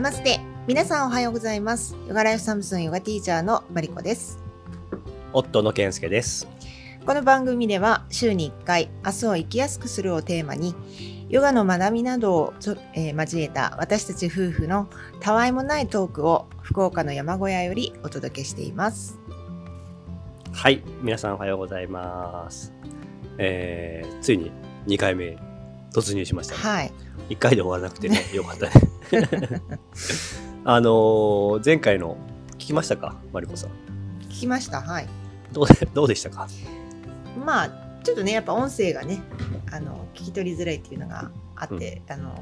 ナマステ。皆さんおはようございます。ヨガライフサムスンヨガティーチャーのマリコです。夫の健介です。この番組では週に1回明日を生きやすくするをテーマにヨガの学びなどをえー交えた私たち夫婦のたわいもないトークを福岡の山小屋よりお届けしています。はい。皆さんおはようございます。えー、ついに2回目突入しましたね、はい。1回で終わらなくてね よかったね。あのー前回の聞きましたか？マリコさん。聞きました。はい。どうでどうでしたか？まあちょっとねやっぱ音声がねあの聞き取りづらいっていうのがあって、あの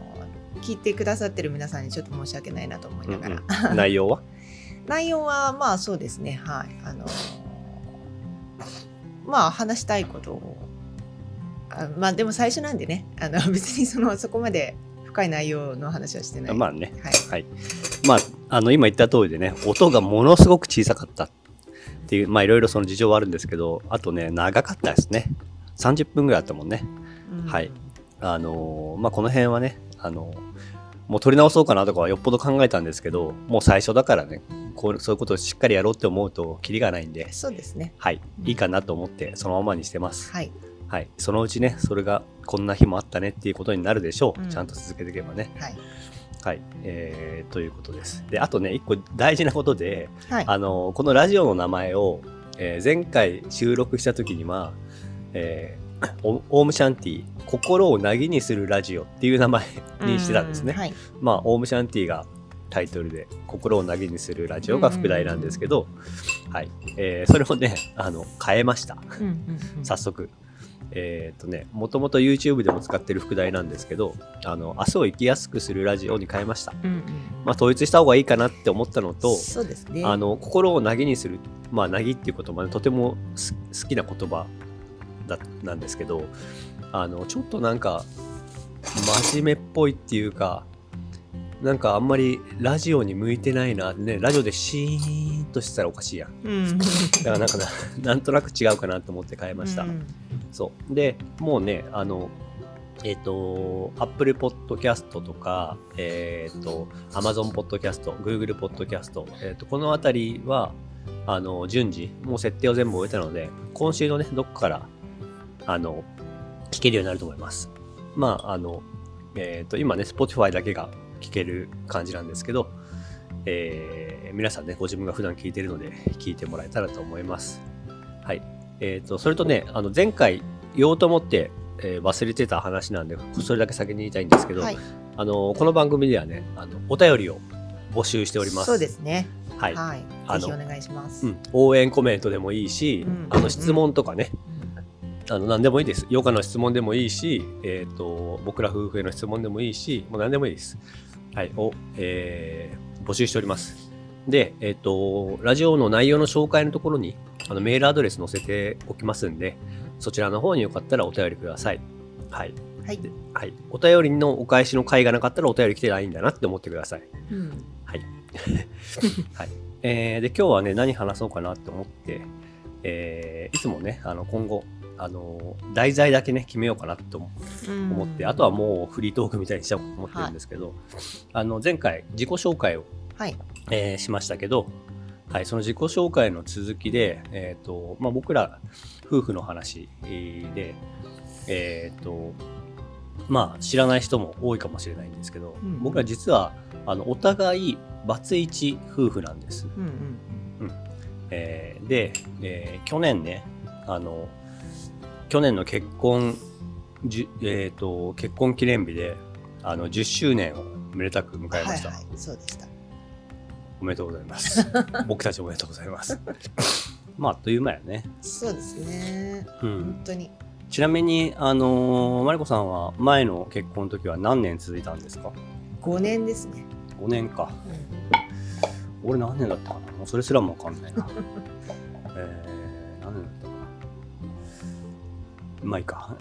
聞いてくださってる皆さんにちょっと申し訳ないなと思いながら、うんうん。内容は？内容はまあそうですね。はい。あのまあ話したいことをあまあでも最初なんでね。あの別にそのそこまで深い内容の話はしてない、まあね。はい、はい。まああの今言った通りでね音がものすごく小さかったっていうまあいろいろその事情はあるんですけどあとね長かったですね。30分ぐらいあったもんね。うん。はい。あのーまあ、この辺はね、あのーもう取り直そうかなとかはよっぽど考えたんですけど、もう最初だからね、こうそういうことをしっかりやろうって思うと、キリがないんで、そうですね。はい、いいかなと思って、そのままにしてます。はいはい。そのうちね、それがこんな日もあったねっていうことになるでしょう。うんちゃんと続けていけばね。はいはい。えー、ということです。で、あとね、一個大事なことで、はいあのーこのラジオの名前を、えー前回収録した時には、えーオオウムシャンティ心をなぎにするラジオっていう名前にしてたんですねう。はいまあオウムシャンティがタイトルで心をなぎにするラジオが副題なんですけど、はい、えーそれをねあの変えましたうんうんうん早速。えっ、とね、もともと YouTube でも使ってる副題なんですけど、あの、明日を生きやすくするラジオに変えました。うんうん。まあ、統一した方がいいかなって思ったのと、そうですね。あの心をなぎにするまあなぎっていう言葉ねとてもす好きな言葉だなんですけどあのちょっとなんか真面目っぽいっていうかなんかあんまりラジオに向いてないなねラジオでシーンとしてたらおかしいやん。うん。だからなんかななんとなく違うかなと思って変えました、うんそう。でもうねあのえっ、と Apple Podcast とかえっ、と Amazon Podcast Google Podcast、えー、とこの辺りはあの順次もう設定を全部終えたので今週のねどこからあの聞けるようになると思います。まああのえっ、と今ね Spotify だけが聞ける感じなんですけどえー皆さんねご自分が普段聞いてるので聞いてもらえたらと思います。はい。えー、とそれとねあの前回言おうと思って、えー忘れてた話なんでそれだけ先に言いたいんですけど、はい。あのこの番組ではねあのお便りを募集しております。そうですね。はい、はい。あのぜひお願いします。うん、応援コメントでもいいし、うん。あの質問とかね、うん。あの何でもいいです。ヨガの質問でもいいし、えー、と僕ら夫婦への質問でもいいし、もう何でもいいです。はい、を、えー募集しております。で、えっ、と、ラジオの内容の紹介のところにあのメールアドレス載せておきますんで、そちらの方によかったらお便りください。はい。はいではい、お便りのお返しの回がなかったらお便り来てないんだなって思ってください。うんはい。はい。えーで、今日はね、何話そうかなって思って、えーいつもね、あの、今後、あの、題材だけね、決めようかなと思思って、あとはもうフリートークみたいにしちゃおうと思ってるんですけど、あの、前回、自己紹介を、はいえーしましたけど、はい、その自己紹介の続きで、えっ、と、まあ、僕ら夫婦の話で、えっ、と、まあ、知らない人も多いかもしれないんですけど、うん僕ら実は、あの、お互い、バツイチ夫婦なんです。うんうんえーで、えー去年ね、あの、去年の結婚、じゅえー、と結婚記念日であの10周年をめでたく迎えました、はいはいそうでしたおめでとうございます。僕たちおめでとうございます。まああっという間やね、そうですね。うん。本、当に。ちなみにあのーマリコさんは前の結婚の時は何年続いたんですか？5年ですね、5年か。俺何年だったかな？もうそれすらもわかんないな。えー、何年だったかな？まあいいか。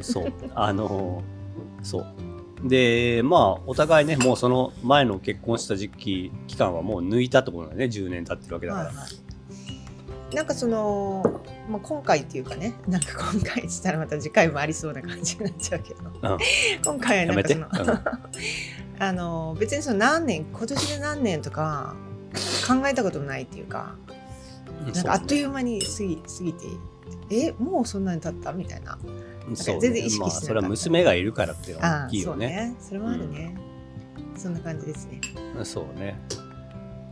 そう。あのそうでまあお互いねもうその前の結婚した時期期間はもう抜いたってことだよね10年経ってるわけだから、はいはい、なんかその、まあ、今回っていうかねなんか今回って言ったらまた次回もありそうな感じになっちゃうけど。うん。今回はなんかそのうん。あの別にその何年今年で何年とか考えたこともないっていうかなんかあっという間に過ぎ過ぎてえもうそんなに経ったみたいな全然意識してなかった。まあ、それは娘がいるからっていうのはあ大きいよね。ね。それもあるね、そんな感じですね、そうね。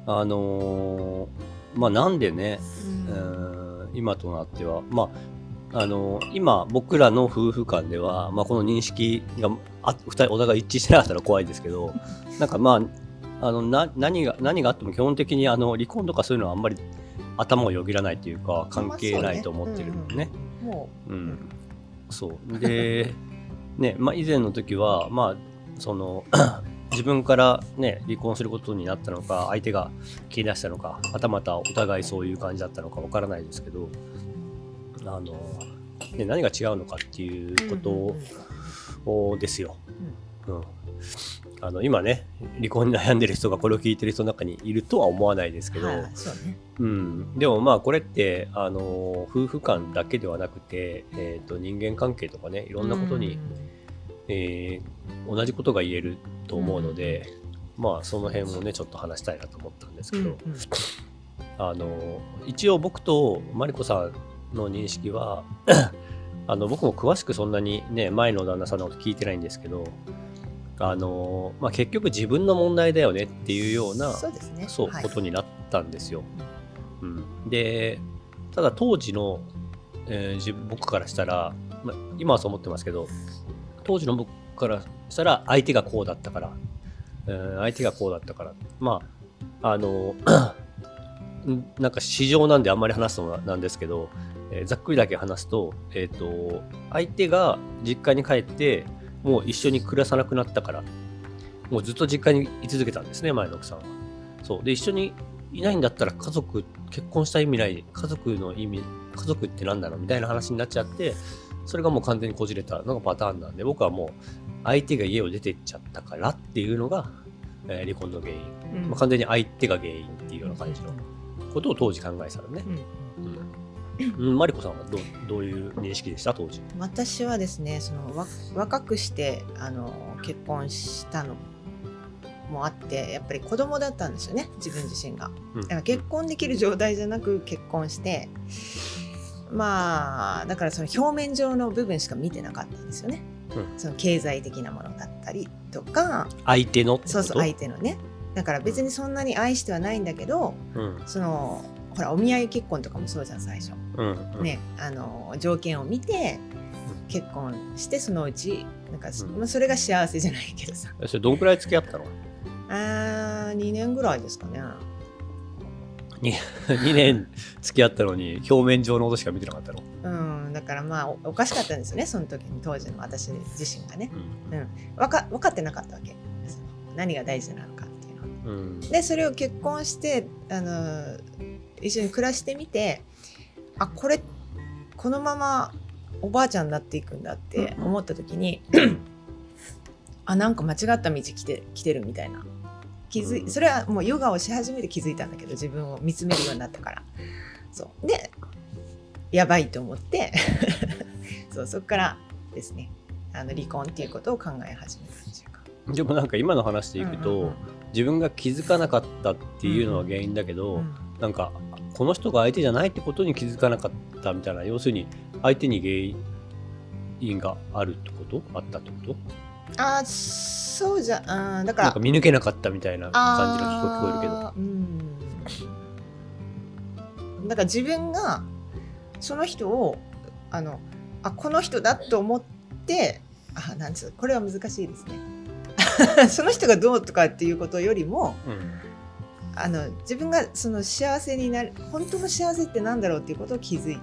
あのーまあなんでね、うん。うん今となっては、まあ、あのー今僕らの夫婦間では、まあ、この認識があ二人お互い一致してなかったら怖いですけど、なんかまあ、あのな何が何があっても基本的にあの離婚とかそういうのはあんまり頭をよぎらないというか関係ないと思ってるんでね。もう、うん、そう。で ねまあ以前の時はまあその 自分からね離婚することになったのか相手が切り出したのかはたまたお互いそういう感じだったのかわからないですけどあの、ね、何が違うのかっていうことを、をですよ。うんあの今ね離婚に悩んでる人がこれを聞いてる人の中にいるとは思わないですけど、はい、そうね。うん、でもまあこれってあの夫婦間だけではなくて、えー、と人間関係とかねいろんなことに、えー同じことが言えると思うので、まあその辺もねちょっと話したいなと思ったんですけど、うんうん。あの一応僕とマリコさんの認識はあの僕も詳しくそんなにね前の旦那さんのこと聞いてないんですけどあの、まあ、結局自分の問題だよねっていうようなそうですね。そう、はい。ことになったんですよ。うん、でただ当時の、えー僕からしたら、まあ、今はそう思ってますけど当時の僕からしたら相手がこうだったから、えー相手がこうだったから。まああのん なんか市場なんであんまり話すのはなんですけど、えーざっくりだけ話すと,、えー、と相手が実家に帰ってもう一緒に暮らさなくなったからもうずっと実家に居続けたんですね前の奥さんは。そう。で一緒にいないんだったら家族結婚した意味ない家族の意味家族って何だろうみたいな話になっちゃってそれがもう完全にこじれたのがパターンなんで僕はもう相手が家を出てっちゃったからっていうのが、えー離婚の原因、うん。まあ、完全に相手が原因っていうような感じのことを当時考えてたのね、うんうん、マリコさんはどうどういう認識でした？当時。私はですねそのわ若くしてあの結婚したのもあってやっぱり子供だったんですよね自分自身が。うん。だから結婚できる状態じゃなく結婚してまあだからその表面上の部分しか見てなかったんですよね。うん。その経済的なものだったりとか相手のそうそう相手のね。だから別にそんなに愛してはないんだけどうん。そのほらお見合い結婚とかもそうじゃん最初。うんうん。ね、あの条件を見て結婚してそのうちなんか、うん。まあ、それが幸せじゃないけどさ。それどんくらい付き合ったの？あー2年ぐらいですかね。2, 年付き合ったのに表面上のことしか見てなかったの、うんだからまあおおかしかったんですよねその時に当時の私自身がね。うん。分か分かってなかったわけ。何が大事なのかっていうのは。うん。でそれを結婚してあの一緒に暮らしてみてあこれこのままおばあちゃんになっていくんだって思った時に あなんか間違った道来て来てるみたいな。気づいうん。それはもうヨガをし始めて気づいたんだけど自分を見つめるようになったから。そう。でやばいと思って。そうそこからですね。あの離婚っていうことを考え始めたっていうか。でもなんか今の話でいくと、うんうんうん。自分が気づかなかったっていうのは原因だけど、うん。なんかこの人が相手じゃないってことに気づかなかったみたいな。要するに相手に原因があるってこと？あったってこと？あーそうじゃあーだから。なんか見抜けなかったみたいな感じが聞こえるけど。うん。だから自分がその人をあのあこの人だと思ってあなんつうこれは難しいですね。その人がどうとかっていうことよりもあの自分がその幸せになる本当の幸せってなんだろうっていうことを気づい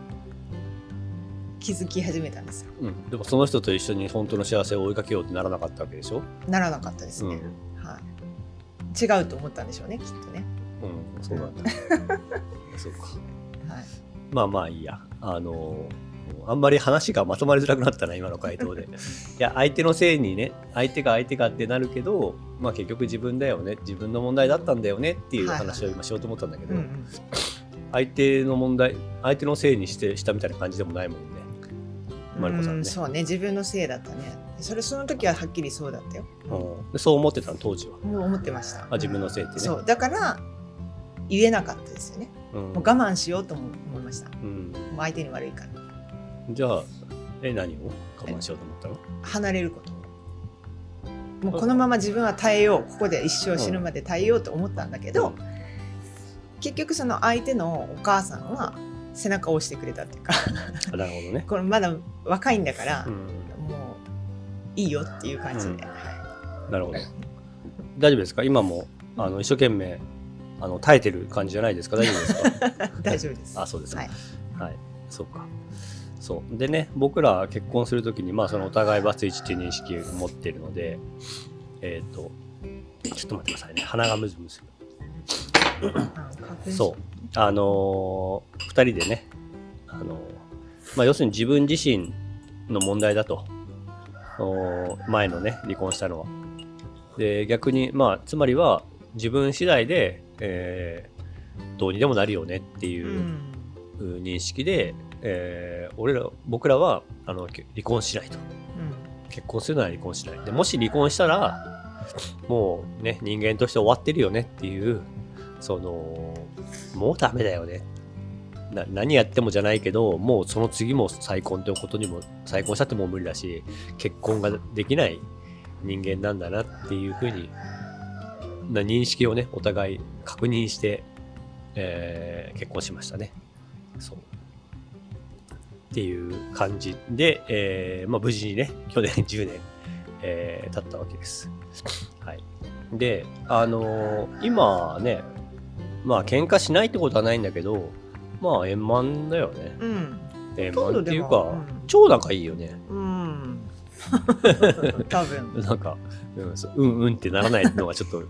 気づき始めたんですよ。うん。うん、でもその人と一緒に本当の幸せを追いかけようってならなかったわけでしょ、ならなかったですね、うん。はい、違うと思ったんでしょうねきっとね、うん、そうなんだ。そうか。はい、まあまあいいや。あのあんまり話がまとまりづらくなったな今の回答で。いや相手のせいにね相手が相手がってなるけどまあ結局自分だよね自分の問題だったんだよねっていう話を今しようと思ったんだけど、相手の問題相手のせいにしてしたみたいな感じでもないもんね。マリコさんね。うんそうね。自分のせいだったね。それその時ははっきりそうだったよ。うん。でそう思ってたの当時は。もう思ってました。あ自分のせいってね。そう。だから言えなかったですよね。うん。もう我慢しようとも思いました。もうん、う相手に悪いからじゃあえ何を我慢しようと思ったの？離れること。もうこのまま自分は耐えようここで一生死ぬまで耐えようと思ったんだけど、結局その相手のお母さんは背中を押してくれたっていうかあなるほどね、これまだ若いんだからう、ん、もういいよっていう感じで、うん。なるほど。大丈夫ですか？今もあの一生懸命あの耐えてる感じじゃないですか？大丈夫ですか？大丈夫です。あそうですか。はい、はい、そうか。そう。でね、僕ら結婚するときに、まあ、そのお互いバツイチっていう認識を持っているので、えっ、と、ちょっと待ってくださいね。鼻がムズムズ。そう。あのー二人でね、あのーまあ、要するに自分自身の問題だと。お前のね、離婚したのは。で、逆に、まあ、つまりは、自分次第で、えーどうにでもなるよねっていうう、ん認識で、えー俺ら僕らはあのけ離婚しないと。結婚するなら離婚しない。でもし離婚したらもうね人間として終わってるよねっていうそのもうダメだよね。な何やってもじゃないけどもうその次も再婚ということにも再婚したってもう無理だし結婚ができない人間なんだなっていうふうにな認識をねお互い確認して、えー結婚しましたね。そうっていう感じで、えーまあ、無事にね 去年10年、えー経ったわけです。はい。であのー今ねまあ喧嘩しないってことはないんだけどまあ円満だよね。うん。円満っていうか、うん。超仲いいよね。うん。多分。なんか、うん、そううんうんってならないのがちょっと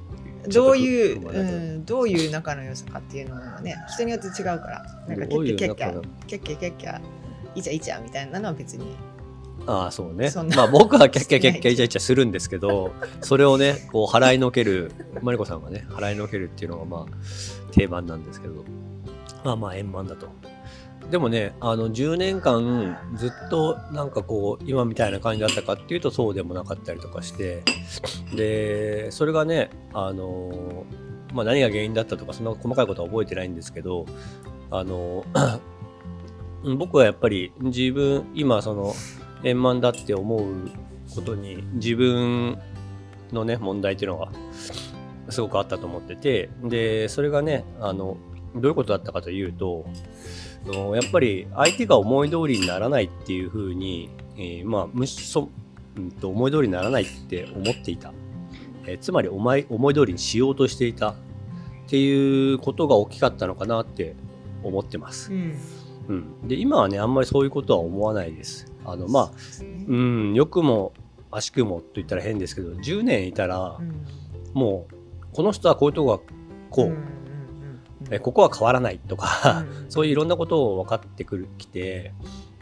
どういう、う。ん、どういう仲の良さかっていうのはね人によって違うから。なんかキャどういうッキャキャッキャ仲のキャッキャキャッキャいいじゃんいいじゃんみたいなのは別に。ああそうね。まあ僕はキャッキャキャッキャイチャイチャするんですけどそれをねこう払いのけるマリコさんがね払いのけるっていうのがまあ定番なんですけどまあまあ円満だとでもねあの10年間ずっとなんかこう今みたいな感じだったかっていうとそうでもなかったりとかしてでそれがねあのまあ何が原因だったとかそんな細かいことは覚えてないんですけどあの僕はやっぱり自分今その円満だって思うことに自分のね問題っていうのがすごくあったと思っててでそれがねあのどういうことだったかというとやっぱり相手が思い通りにならないっていうふうに、えーまあむしそ、うん、と思い通りにならないって思っていた、えーつまりお前思い通りにしようとしていたっていうことが大きかったのかなって思ってますう。んうん、で今はねあんまりそういうことは思わないです。あのまあそうん良くも悪しくもと言ったら変ですけど10年いたらうん。もうこの人はこういうとこがこう、んんうんえここは変わらないとか、うんそういういろんなことを分かってくるきて。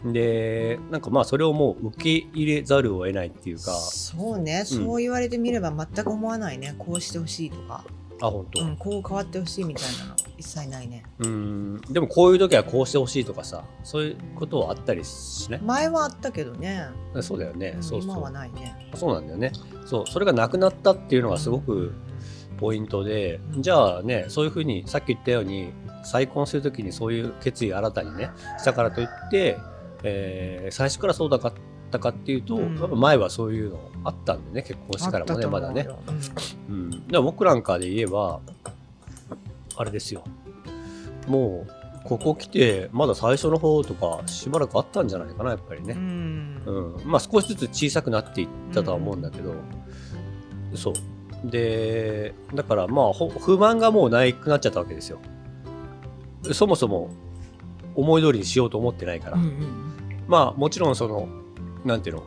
でなんかまあそれをもう受け入れざるを得ないっていうか。そうね、そう言われてみれば全く思わないね。こうしてほしいとか、あ本当、うん、こう変わってほしいみたいなの一切ないね。うん。でもこういう時はこうしてほしいとかさそういうことはあったりしない？前はあったけどね、そうだよね、うんそうそう。今はないね。そうなんだよね。そうそれがなくなったっていうのがすごくポイントで、じゃあねそういうふうにさっき言ったように再婚するときにそういう決意新たにねしたからといって、えー最初からそうだかったかっていうと、うんやっぱ前はそういうのあったんでね結婚してからもねまだね、うん、だから僕なんかで言えばあれですよ。もうここ来てまだ最初の方とかしばらくあったんじゃないかなやっぱりね。う、ん。うん、まあ少しずつ小さくなっていったとは思うんだけど、そう。でだからまあほ不満がもうなくなっちゃったわけですよ。そもそも思い通りにしようと思ってないから、うんうん。まあもちろんそのなんていうの？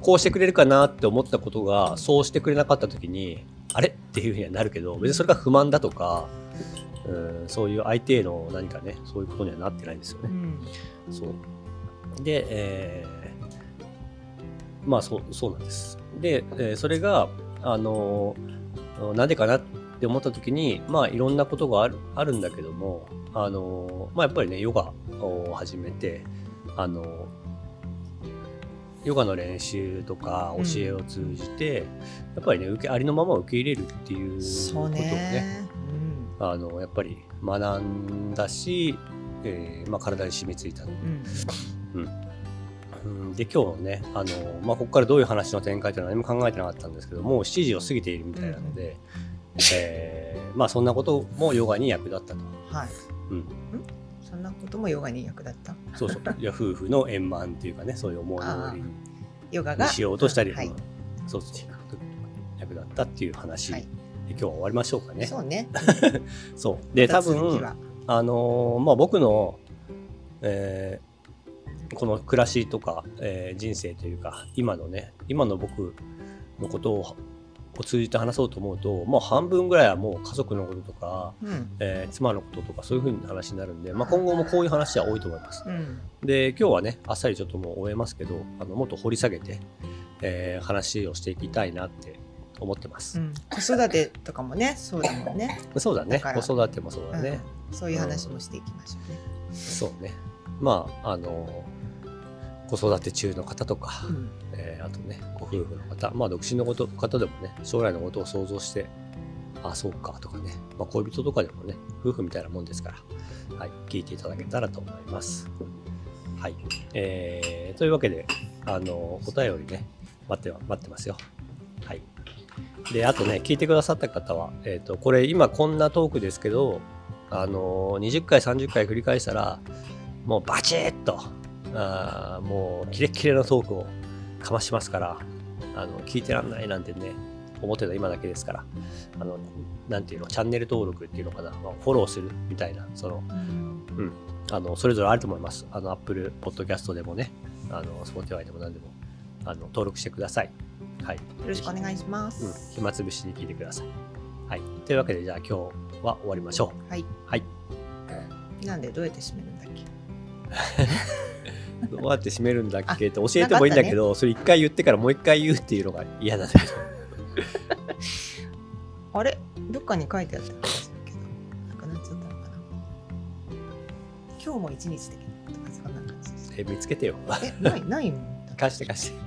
こうしてくれるかなって思ったことがそうしてくれなかった時にあれ？っていうふうにはなるけど別にそれが不満だとか、うん、そういう相手への何かねそういうことにはなってないんですよね。うんそう。で、えーまあそう、そうなんです。で、えーそれが、あのーなんでかなって思った時に、まあいろんなことがあるあるんだけども、あのーまあやっぱりね、ヨガを始めて、あのーヨガの練習とか教えを通じて、やっぱりね受けありのまま受け入れるっていうことをねね。あのやっぱり学んだし、えーまあ、体に染みついたのうん。うん。うんで今日ねあの、まあ、ここからどういう話の展開というのは何も考えてなかったんですけどもう7時を過ぎているみたいなので、えーまあ、そんなこともヨガに役立ったと。はい。うんそんなこともヨガに役立った。そうそう いや夫婦の円満っていうかねそういう思い通りヨガが。にしようとしたり、はいうん。そうそう役立ったっていう話、はいで今日は終わりましょうかね。そうね。そうで多分はあのーまあ僕の、えーこの暮らしとか、えー人生というか今のね今の僕のことをを通じて話そうと思うともう半分ぐらいはもう家族のこととか、うん。えー妻のこととかそういうふうな話になるんで、まあ、今後もこういう話は多いと思います。うん。で今日はねあっさりちょっともう終えますけどあのもっと掘り下げて、えー話をしていきたいなって思ってます。うん。子育てとかもね、そうだもんね。そうだね子育てもそうだね。うんそういう話もしていきましょうね。そうね。まあ、あの、子育て中の方とか、うん。えーあとね、ご夫婦の方、まあ、独身のこと方でもね、将来のことを想像して、あ、そうかとかね、まあ、恋人とかでもね、夫婦みたいなもんですから、はい、聞いていただけたらと思います。はい。えーというわけで、あの、お便りね、待っては、待ってますよ。はい。で、あとね、聞いてくださった方は、えっ、と、これ今こんなトークですけど、あの、20回、30回繰り返したら、もうバチッと、あーもうキレッキレのトークをかましますから、あの、聞いてらんないなんてね、思ってた今だけですから、あの、なんていうの、チャンネル登録っていうのかな、まあフォローするみたいな、その、うん、あの、それぞれあると思います。あの、Apple Podcast でもね、あの、Spotify でも何でも、あの、登録してください。はい。よろしくお願いしまうんす。、暇つぶしに聞いてください。はい。というわけで、じゃあ今日は終わりましょはい。う。はい。なんでどうやって締めるんだっけ？どうやって締めるんだっけって教あえてもいいんだけど、それ一回言ってからもう一回言うっていうのが嫌なんだけど。あれ？どっかに書いてあったけど、なくなっちゃったのかな今日も一日的とかそんな感じ。え、見つけてよ。え、ない、ないもん。貸して貸して。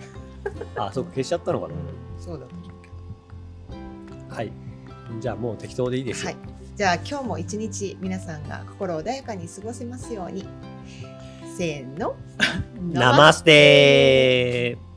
あ、そうか、消しちゃったのかな。そうだと思うけはい。じゃあもう適当でいいでど。すよ。はい。じゃあ今日も一日皆さんが心穏やかに過ごせますように。せーの。ナマステー